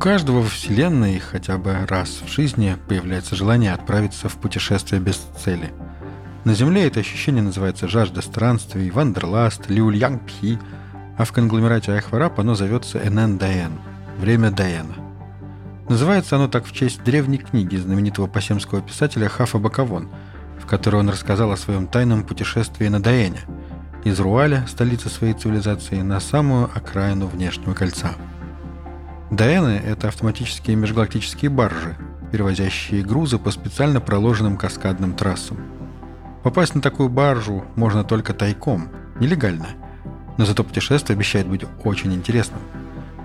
каждого в Вселенной хотя бы раз в жизни появляется желание отправиться в путешествие без цели. На Земле это ощущение называется жажда странствий, вандерласт, люльянг-пхи, а в конгломерате Айхварап оно зовется НН-ДН – время Даяна. Называется оно так в честь древней книги знаменитого пасемского писателя Хафа Бакавон, в которой он рассказал о своем тайном путешествии на Даяне – из Руаля, столицы своей цивилизации, на самую окраину внешнего кольца – Даэны — это автоматические межгалактические баржи, перевозящие грузы по специально проложенным каскадным трассам. Попасть на такую баржу можно только тайком, нелегально. Но зато путешествие обещает быть очень интересным.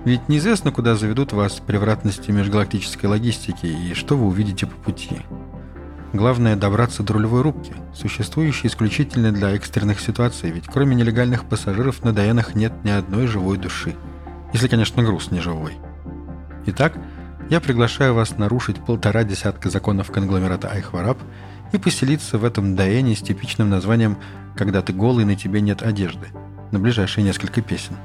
Ведь неизвестно, куда заведут вас превратности межгалактической логистики и что вы увидите по пути. Главное добраться до рулевой рубки, существующей исключительно для экстренных ситуаций, ведь кроме нелегальных пассажиров на Даянах нет ни одной живой души. Если, конечно, груз не живой. Итак, я приглашаю вас нарушить полтора десятка законов конгломерата Айхвараб и поселиться в этом Даэне с типичным названием «Когда ты голый, на тебе нет одежды» на ближайшие несколько песен.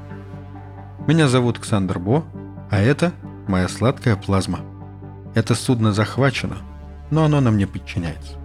Меня зовут Ксандр Бо, а это моя сладкая плазма. Это судно захвачено, но оно нам не подчиняется.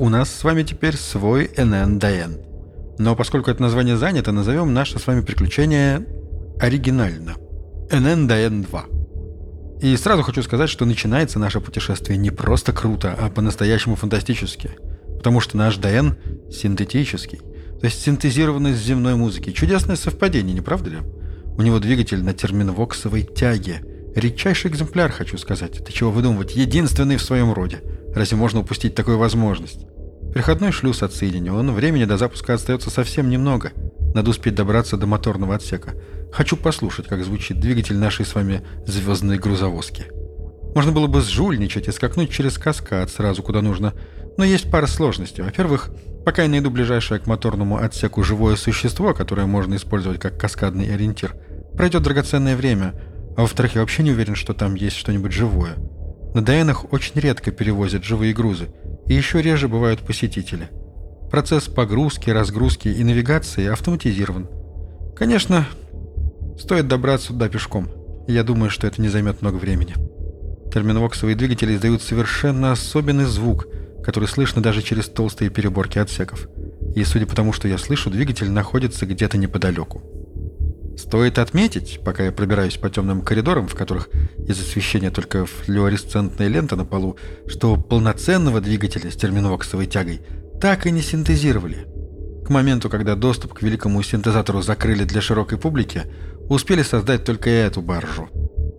У нас с вами теперь свой NNDN. Но поскольку это название занято, назовем наше с вами приключение оригинально. NNDN2. И сразу хочу сказать, что начинается наше путешествие не просто круто, а по-настоящему фантастически. Потому что наш ДН синтетический. То есть синтезирован из земной музыки. Чудесное совпадение, не правда ли? У него двигатель на терминвоксовой тяге. Редчайший экземпляр, хочу сказать. Это чего выдумывать? Единственный в своем роде. Разве можно упустить такую возможность? Переходной шлюз отсоединен, времени до запуска остается совсем немного. Надо успеть добраться до моторного отсека. Хочу послушать, как звучит двигатель нашей с вами звездной грузовозки. Можно было бы сжульничать и скакнуть через каскад сразу куда нужно, но есть пара сложностей. Во-первых, пока я найду ближайшее к моторному отсеку живое существо, которое можно использовать как каскадный ориентир, пройдет драгоценное время, а во-вторых, я вообще не уверен, что там есть что-нибудь живое. На Даэнах очень редко перевозят живые грузы, и еще реже бывают посетители. Процесс погрузки, разгрузки и навигации автоматизирован. Конечно, стоит добраться туда пешком. я думаю, что это не займет много времени. Терминвоксовые двигатели издают совершенно особенный звук, который слышно даже через толстые переборки отсеков. И судя по тому, что я слышу, двигатель находится где-то неподалеку. Стоит отметить, пока я пробираюсь по темным коридорам, в которых из освещения только флуоресцентная лента на полу, что полноценного двигателя с терминвоксовой тягой так и не синтезировали. К моменту, когда доступ к великому синтезатору закрыли для широкой публики, успели создать только эту баржу.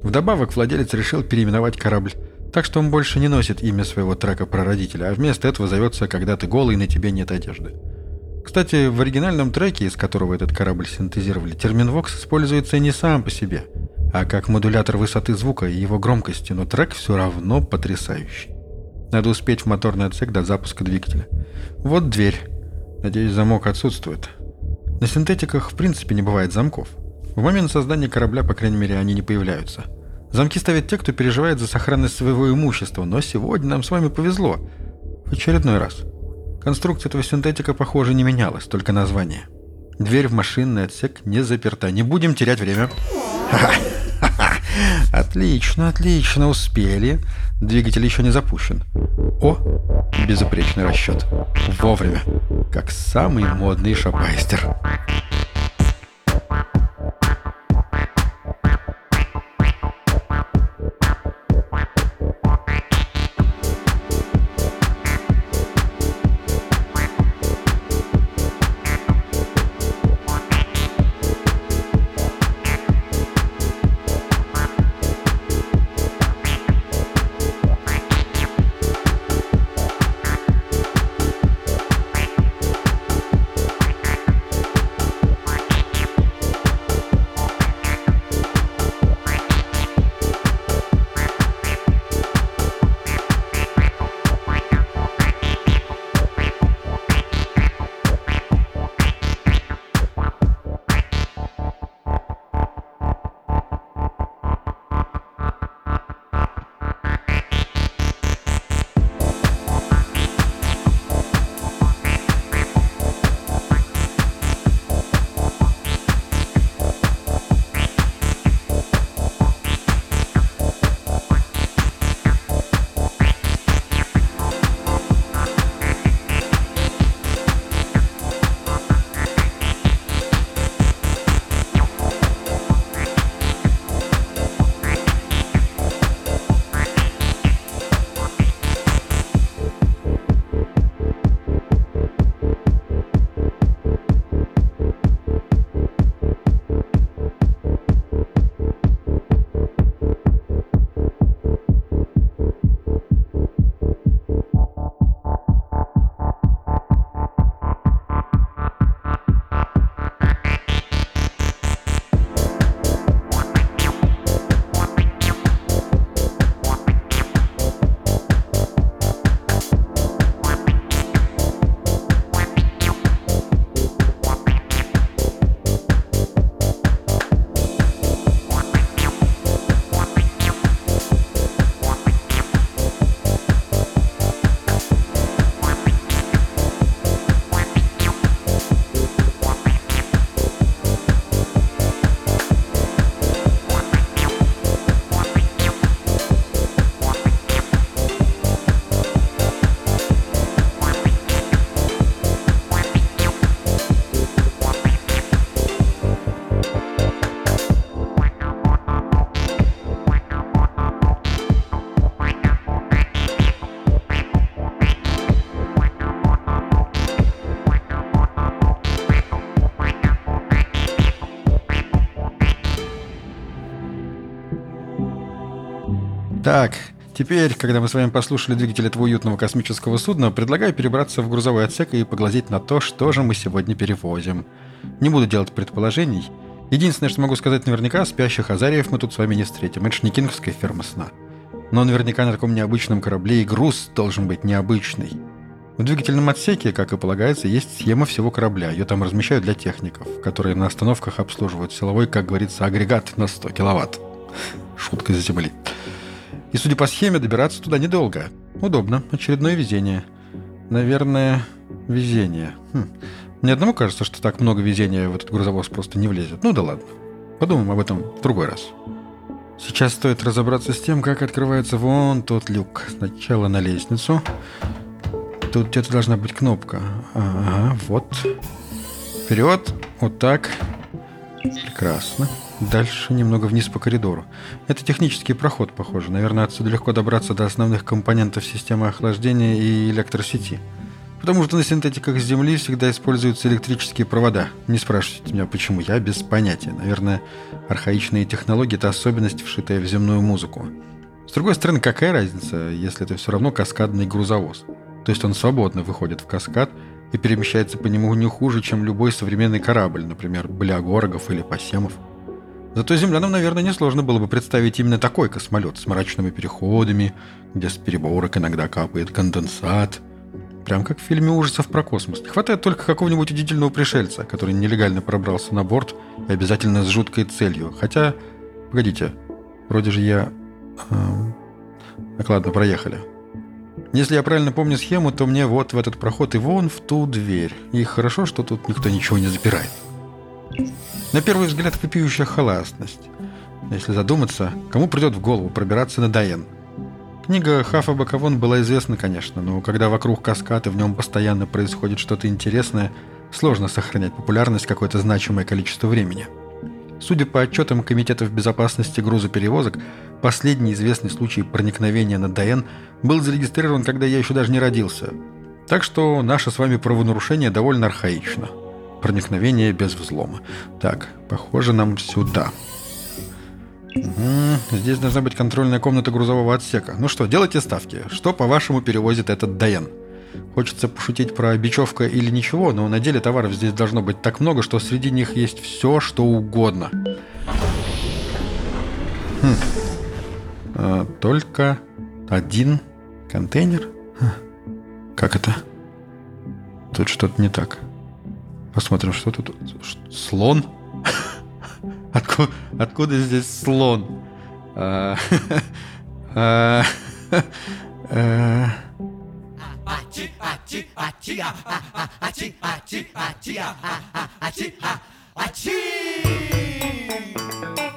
Вдобавок владелец решил переименовать корабль, так что он больше не носит имя своего трека-прародителя, а вместо этого зовется «Когда ты голый, на тебе нет одежды». Кстати, в оригинальном треке, из которого этот корабль синтезировали, термин Vox используется не сам по себе, а как модулятор высоты звука и его громкости, но трек все равно потрясающий. Надо успеть в моторный отсек до запуска двигателя. Вот дверь. Надеюсь, замок отсутствует. На синтетиках в принципе не бывает замков. В момент создания корабля, по крайней мере, они не появляются. Замки ставят те, кто переживает за сохранность своего имущества, но сегодня нам с вами повезло. В очередной раз. Конструкция этого синтетика, похоже, не менялась, только название. Дверь в машинный отсек не заперта. Не будем терять время. Отлично, отлично, успели. Двигатель еще не запущен. О, безупречный расчет. Вовремя. Как самый модный шапайстер. Так, теперь, когда мы с вами послушали двигатель этого уютного космического судна, предлагаю перебраться в грузовой отсек и поглазеть на то, что же мы сегодня перевозим. Не буду делать предположений. Единственное, что могу сказать наверняка, спящих азариев мы тут с вами не встретим. Это ж не кингская ферма сна. Но наверняка на таком необычном корабле и груз должен быть необычный. В двигательном отсеке, как и полагается, есть схема всего корабля. Ее там размещают для техников, которые на остановках обслуживают силовой, как говорится, агрегат на 100 киловатт. Шутка из земли. И, судя по схеме, добираться туда недолго. Удобно. Очередное везение. Наверное, везение. Хм. Мне одному кажется, что так много везения в этот грузовоз просто не влезет. Ну да ладно. Подумаем об этом в другой раз. Сейчас стоит разобраться с тем, как открывается вон тот люк. Сначала на лестницу. Тут где-то должна быть кнопка. Ага, вот. Вперед. Вот так. Прекрасно. Дальше немного вниз по коридору. Это технический проход, похоже. Наверное, отсюда легко добраться до основных компонентов системы охлаждения и электросети. Потому что на синтетиках Земли всегда используются электрические провода. Не спрашивайте меня, почему, я без понятия. Наверное, архаичные технологии – это особенность, вшитая в земную музыку. С другой стороны, какая разница, если это все равно каскадный грузовоз? То есть он свободно выходит в каскад и перемещается по нему не хуже, чем любой современный корабль, например, Блягоргов или Пасемов. Зато землянам, наверное, несложно было бы представить именно такой космолет с мрачными переходами, где с переборок иногда капает конденсат. Прям как в фильме ужасов про космос. Не хватает только какого-нибудь удивительного пришельца, который нелегально пробрался на борт и обязательно с жуткой целью. Хотя, погодите, вроде же я... Так, ладно, проехали. Если я правильно помню схему, то мне вот в этот проход и вон в ту дверь. И хорошо, что тут никто ничего не запирает. На первый взгляд вопиющая халастность. Если задуматься, кому придет в голову пробираться на Дайен? Книга Хафа Баковон была известна, конечно, но когда вокруг каскад и в нем постоянно происходит что-то интересное, сложно сохранять популярность какое-то значимое количество времени. Судя по отчетам Комитетов безопасности грузоперевозок, последний известный случай проникновения на Дайен был зарегистрирован, когда я еще даже не родился. Так что наше с вами правонарушение довольно архаично. Проникновение без взлома. Так, похоже нам сюда. Угу. Здесь должна быть контрольная комната грузового отсека. Ну что, делайте ставки. Что, по-вашему, перевозит этот Даян? Хочется пошутить про бечевка или ничего, но на деле товаров здесь должно быть так много, что среди них есть все, что угодно. Хм. А, только один контейнер? Как это? Тут что-то не так. Посмотрим, что тут. Слон? Откуда, откуда здесь слон? А, а, а, shining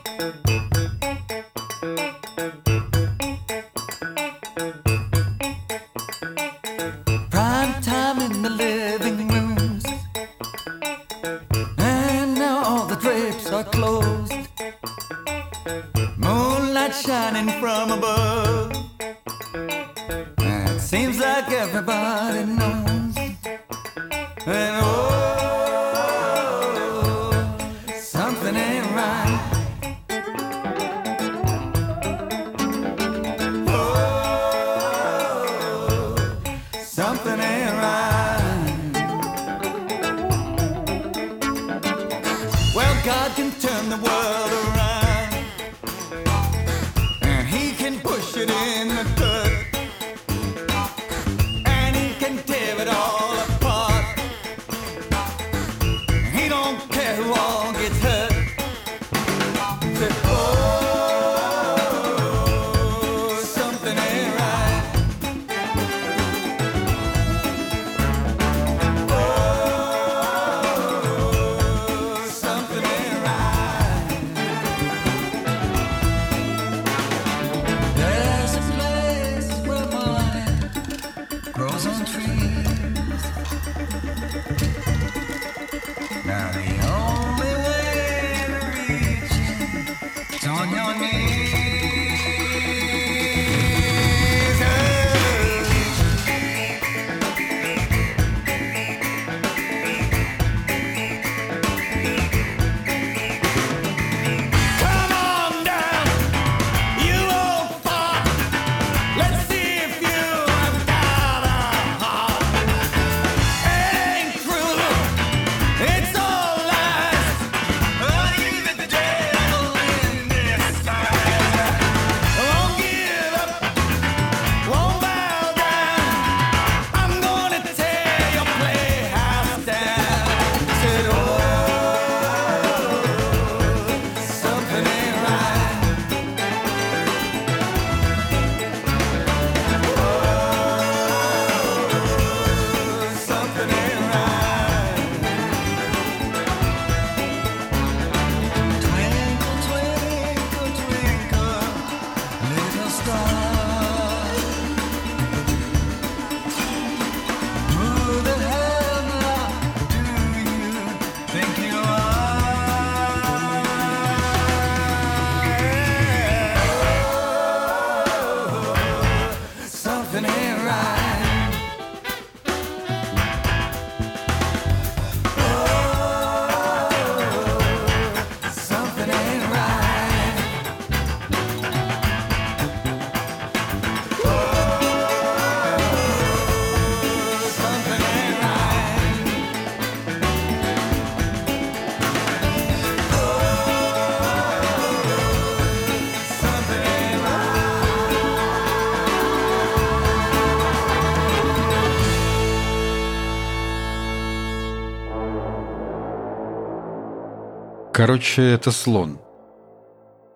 Короче, это слон.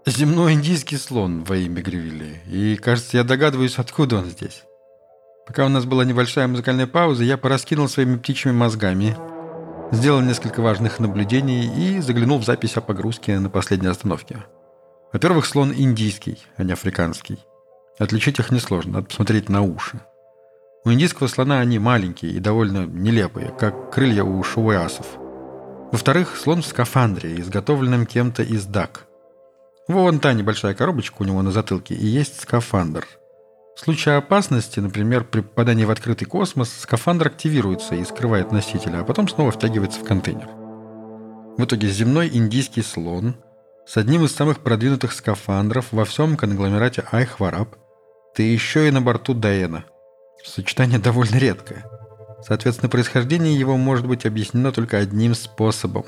Земной индийский слон во имя Гривилли. И, кажется, я догадываюсь, откуда он здесь. Пока у нас была небольшая музыкальная пауза, я пораскинул своими птичьими мозгами, сделал несколько важных наблюдений и заглянул в запись о погрузке на последней остановке. Во-первых, слон индийский, а не африканский. Отличить их несложно, надо посмотреть на уши. У индийского слона они маленькие и довольно нелепые, как крылья у шуэасов – во-вторых, слон в скафандре, изготовленном кем-то из дак. Вон та небольшая коробочка у него на затылке и есть скафандр. В случае опасности, например, при попадании в открытый космос, скафандр активируется и скрывает носителя, а потом снова втягивается в контейнер. В итоге земной индийский слон с одним из самых продвинутых скафандров во всем конгломерате Айхвараб, да еще и на борту Даэна. Сочетание довольно редкое – Соответственно, происхождение его может быть объяснено только одним способом.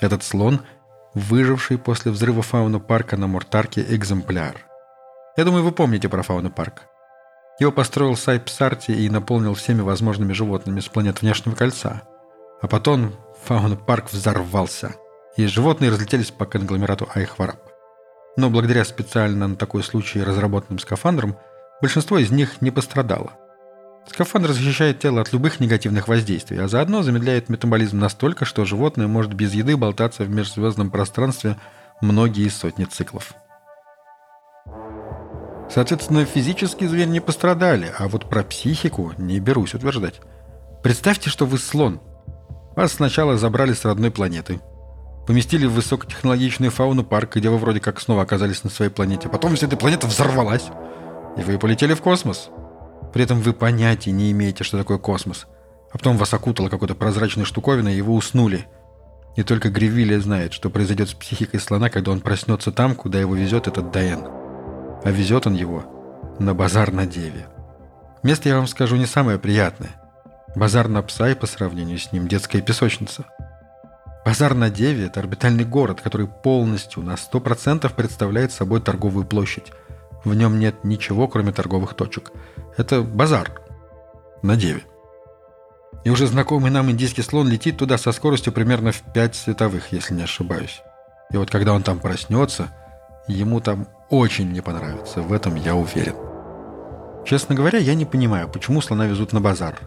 Этот слон – выживший после взрыва фауна-парка на Муртарке экземпляр. Я думаю, вы помните про фауна-парк. Его построил Сайп Сарти и наполнил всеми возможными животными с планет Внешнего кольца. А потом фауна-парк взорвался, и животные разлетелись по конгломерату Айхвараб. Но благодаря специально на такой случай разработанным скафандрам, большинство из них не пострадало – Скафандр защищает тело от любых негативных воздействий, а заодно замедляет метаболизм настолько, что животное может без еды болтаться в межзвездном пространстве многие сотни циклов. Соответственно, физически зверь не пострадали, а вот про психику не берусь утверждать. Представьте, что вы слон. Вас сначала забрали с родной планеты. Поместили в высокотехнологичную фауну парк, где вы вроде как снова оказались на своей планете. Потом вся эта планета взорвалась. И вы полетели в космос. При этом вы понятия не имеете, что такое космос. А потом вас окутало какой-то прозрачной штуковиной, и вы уснули. И только Гривилия знает, что произойдет с психикой слона, когда он проснется там, куда его везет этот Даен. А везет он его на базар на Деве. Место, я вам скажу, не самое приятное. Базар на Псай по сравнению с ним детская песочница. Базар на Деве – это орбитальный город, который полностью на 100% представляет собой торговую площадь. В нем нет ничего, кроме торговых точек – это базар на Деве. И уже знакомый нам индийский слон летит туда со скоростью примерно в 5 световых, если не ошибаюсь. И вот когда он там проснется, ему там очень не понравится, в этом я уверен. Честно говоря, я не понимаю, почему слона везут на базар.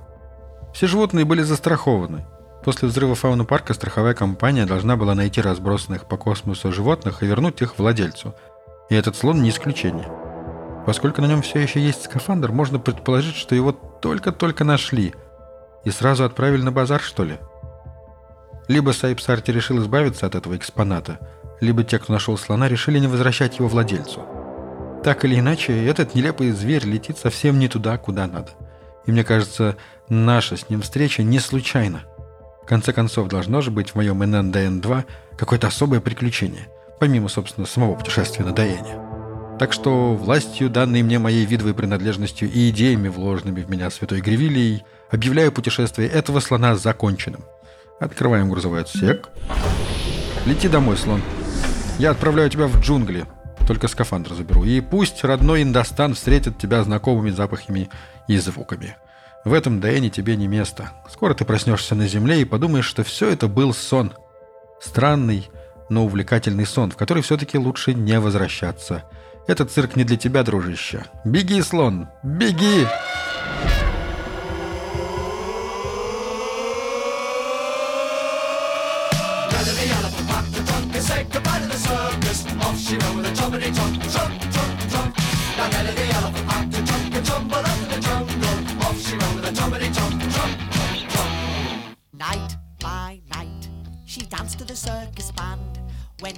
Все животные были застрахованы. После взрыва фауны парка страховая компания должна была найти разбросанных по космосу животных и вернуть их владельцу. И этот слон не исключение. Поскольку на нем все еще есть скафандр, можно предположить, что его только-только нашли. И сразу отправили на базар, что ли? Либо Сайп Сарти решил избавиться от этого экспоната, либо те, кто нашел слона, решили не возвращать его владельцу. Так или иначе, этот нелепый зверь летит совсем не туда, куда надо. И мне кажется, наша с ним встреча не случайна. В конце концов, должно же быть в моем ННДН-2 какое-то особое приключение, помимо, собственно, самого путешествия на Даяне. Так что властью, данной мне моей видовой принадлежностью и идеями, вложенными в меня святой Гривилией, объявляю путешествие этого слона законченным. Открываем грузовой отсек. Лети домой, слон. Я отправляю тебя в джунгли. Только скафандр заберу. И пусть родной Индостан встретит тебя знакомыми запахами и звуками. В этом Дэне тебе не место. Скоро ты проснешься на земле и подумаешь, что все это был сон. Странный, но увлекательный сон, в который все-таки лучше не возвращаться – этот цирк не для тебя, дружище. Беги, слон, беги!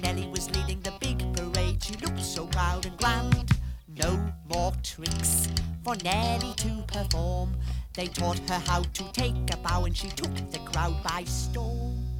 Nellie was leading for Nelly to perform. They taught her how to take a bow, and she took the crowd by storm.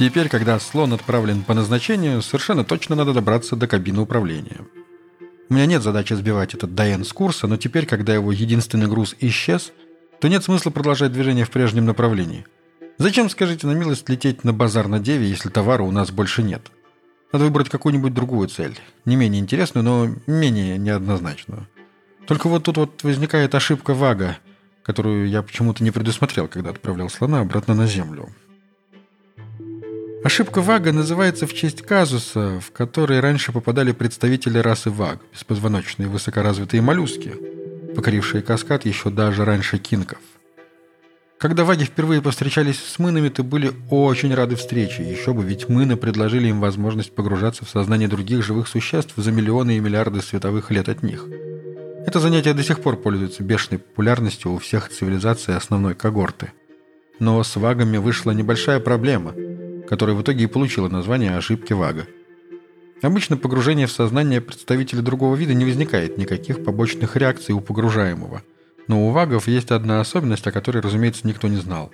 Теперь, когда слон отправлен по назначению, совершенно точно надо добраться до кабины управления. У меня нет задачи сбивать этот Дайен с курса, но теперь, когда его единственный груз исчез, то нет смысла продолжать движение в прежнем направлении. Зачем, скажите на милость, лететь на базар на Деве, если товара у нас больше нет? Надо выбрать какую-нибудь другую цель. Не менее интересную, но менее неоднозначную. Только вот тут вот возникает ошибка Вага, которую я почему-то не предусмотрел, когда отправлял слона обратно на Землю. Ошибка Вага называется в честь казуса, в который раньше попадали представители расы Ваг, беспозвоночные высокоразвитые моллюски, покорившие каскад еще даже раньше кинков. Когда ваги впервые повстречались с мынами, то были очень рады встрече. Еще бы, ведь мыны предложили им возможность погружаться в сознание других живых существ за миллионы и миллиарды световых лет от них. Это занятие до сих пор пользуется бешеной популярностью у всех цивилизаций основной когорты. Но с вагами вышла небольшая проблема – которая в итоге и получила название ошибки Вага. Обычно погружение в сознание представителя другого вида не возникает никаких побочных реакций у погружаемого. Но у вагов есть одна особенность, о которой, разумеется, никто не знал.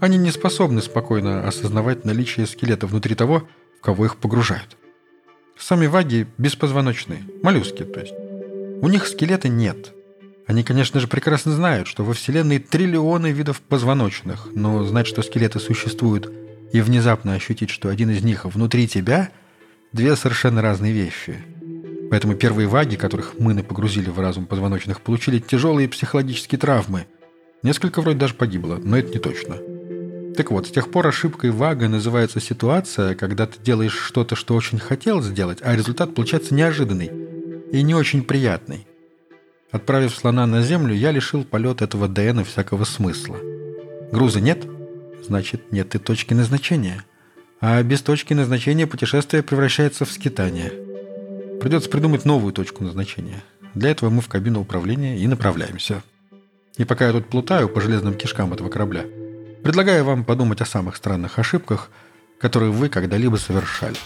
Они не способны спокойно осознавать наличие скелета внутри того, в кого их погружают. Сами ваги беспозвоночные, моллюски, то есть. У них скелета нет. Они, конечно же, прекрасно знают, что во Вселенной триллионы видов позвоночных, но знать, что скелеты существуют – и внезапно ощутить, что один из них внутри тебя – две совершенно разные вещи. Поэтому первые ваги, которых мы погрузили в разум позвоночных, получили тяжелые психологические травмы. Несколько вроде даже погибло, но это не точно. Так вот, с тех пор ошибкой вага называется ситуация, когда ты делаешь что-то, что очень хотел сделать, а результат получается неожиданный и не очень приятный. Отправив слона на землю, я лишил полет этого ДН всякого смысла. Груза нет – значит нет и точки назначения. А без точки назначения путешествие превращается в скитание. Придется придумать новую точку назначения. Для этого мы в кабину управления и направляемся. И пока я тут плутаю по железным кишкам этого корабля, предлагаю вам подумать о самых странных ошибках, которые вы когда-либо совершали.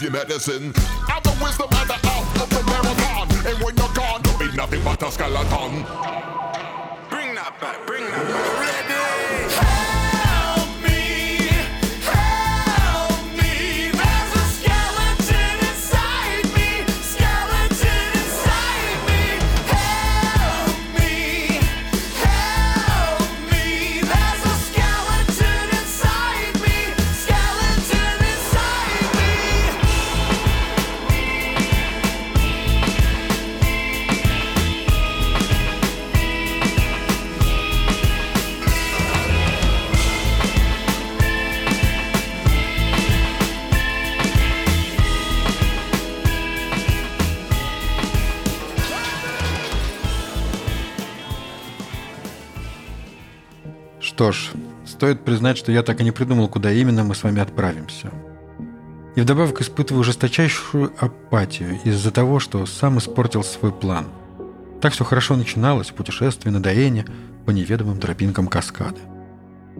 Give you medicine. Стоит признать, что я так и не придумал, куда именно мы с вами отправимся. И вдобавок испытываю жесточайшую апатию из-за того, что сам испортил свой план. Так все хорошо начиналось, путешествие на Даэне по неведомым тропинкам каскады.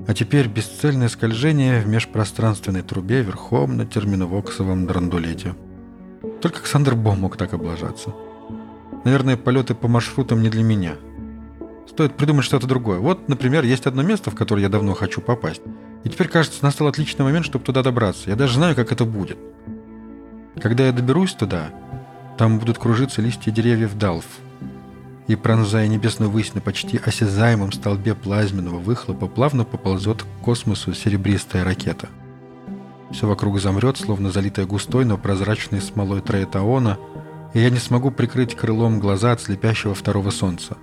А теперь бесцельное скольжение в межпространственной трубе верхом на терминовоксовом драндулете. Только Александр Бо мог так облажаться. Наверное, полеты по маршрутам не для меня – Стоит придумать что-то другое. Вот, например, есть одно место, в которое я давно хочу попасть. И теперь, кажется, настал отличный момент, чтобы туда добраться. Я даже знаю, как это будет. Когда я доберусь туда, там будут кружиться листья деревьев Далф. И, пронзая небесную высь на почти осязаемом столбе плазменного выхлопа, плавно поползет к космосу серебристая ракета. Все вокруг замрет, словно залитая густой, но прозрачной смолой троетаона, и я не смогу прикрыть крылом глаза от слепящего второго солнца.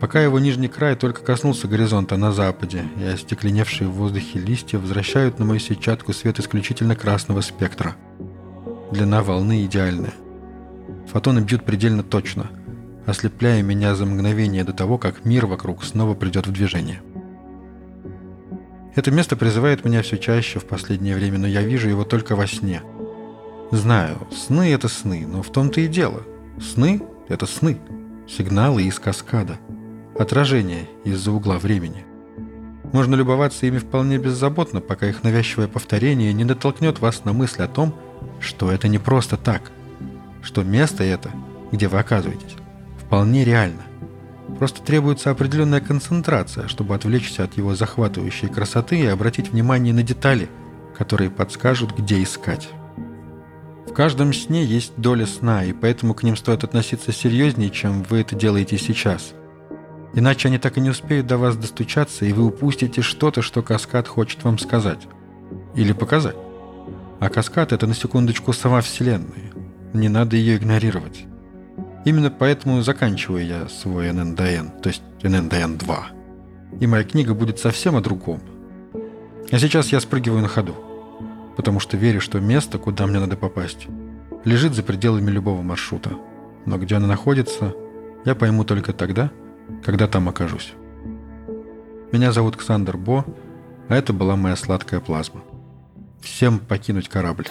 Пока его нижний край только коснулся горизонта на западе, и остекленевшие в воздухе листья возвращают на мою сетчатку свет исключительно красного спектра. Длина волны идеальная. Фотоны бьют предельно точно, ослепляя меня за мгновение до того, как мир вокруг снова придет в движение. Это место призывает меня все чаще в последнее время, но я вижу его только во сне. Знаю, сны — это сны, но в том-то и дело. Сны — это сны. Сигналы из каскада — отражение из-за угла времени. Можно любоваться ими вполне беззаботно, пока их навязчивое повторение не натолкнет вас на мысль о том, что это не просто так, что место это, где вы оказываетесь, вполне реально. Просто требуется определенная концентрация, чтобы отвлечься от его захватывающей красоты и обратить внимание на детали, которые подскажут, где искать. В каждом сне есть доля сна, и поэтому к ним стоит относиться серьезнее, чем вы это делаете сейчас – Иначе они так и не успеют до вас достучаться, и вы упустите что-то, что каскад хочет вам сказать. Или показать. А каскад — это на секундочку сама Вселенная. Не надо ее игнорировать. Именно поэтому заканчиваю я свой ННДН, то есть ННДН 2. И моя книга будет совсем о другом. А сейчас я спрыгиваю на ходу, потому что верю, что место, куда мне надо попасть, лежит за пределами любого маршрута. Но где оно находится, я пойму только тогда, когда там окажусь. Меня зовут Ксандер Бо, а это была моя сладкая плазма. Всем покинуть корабль.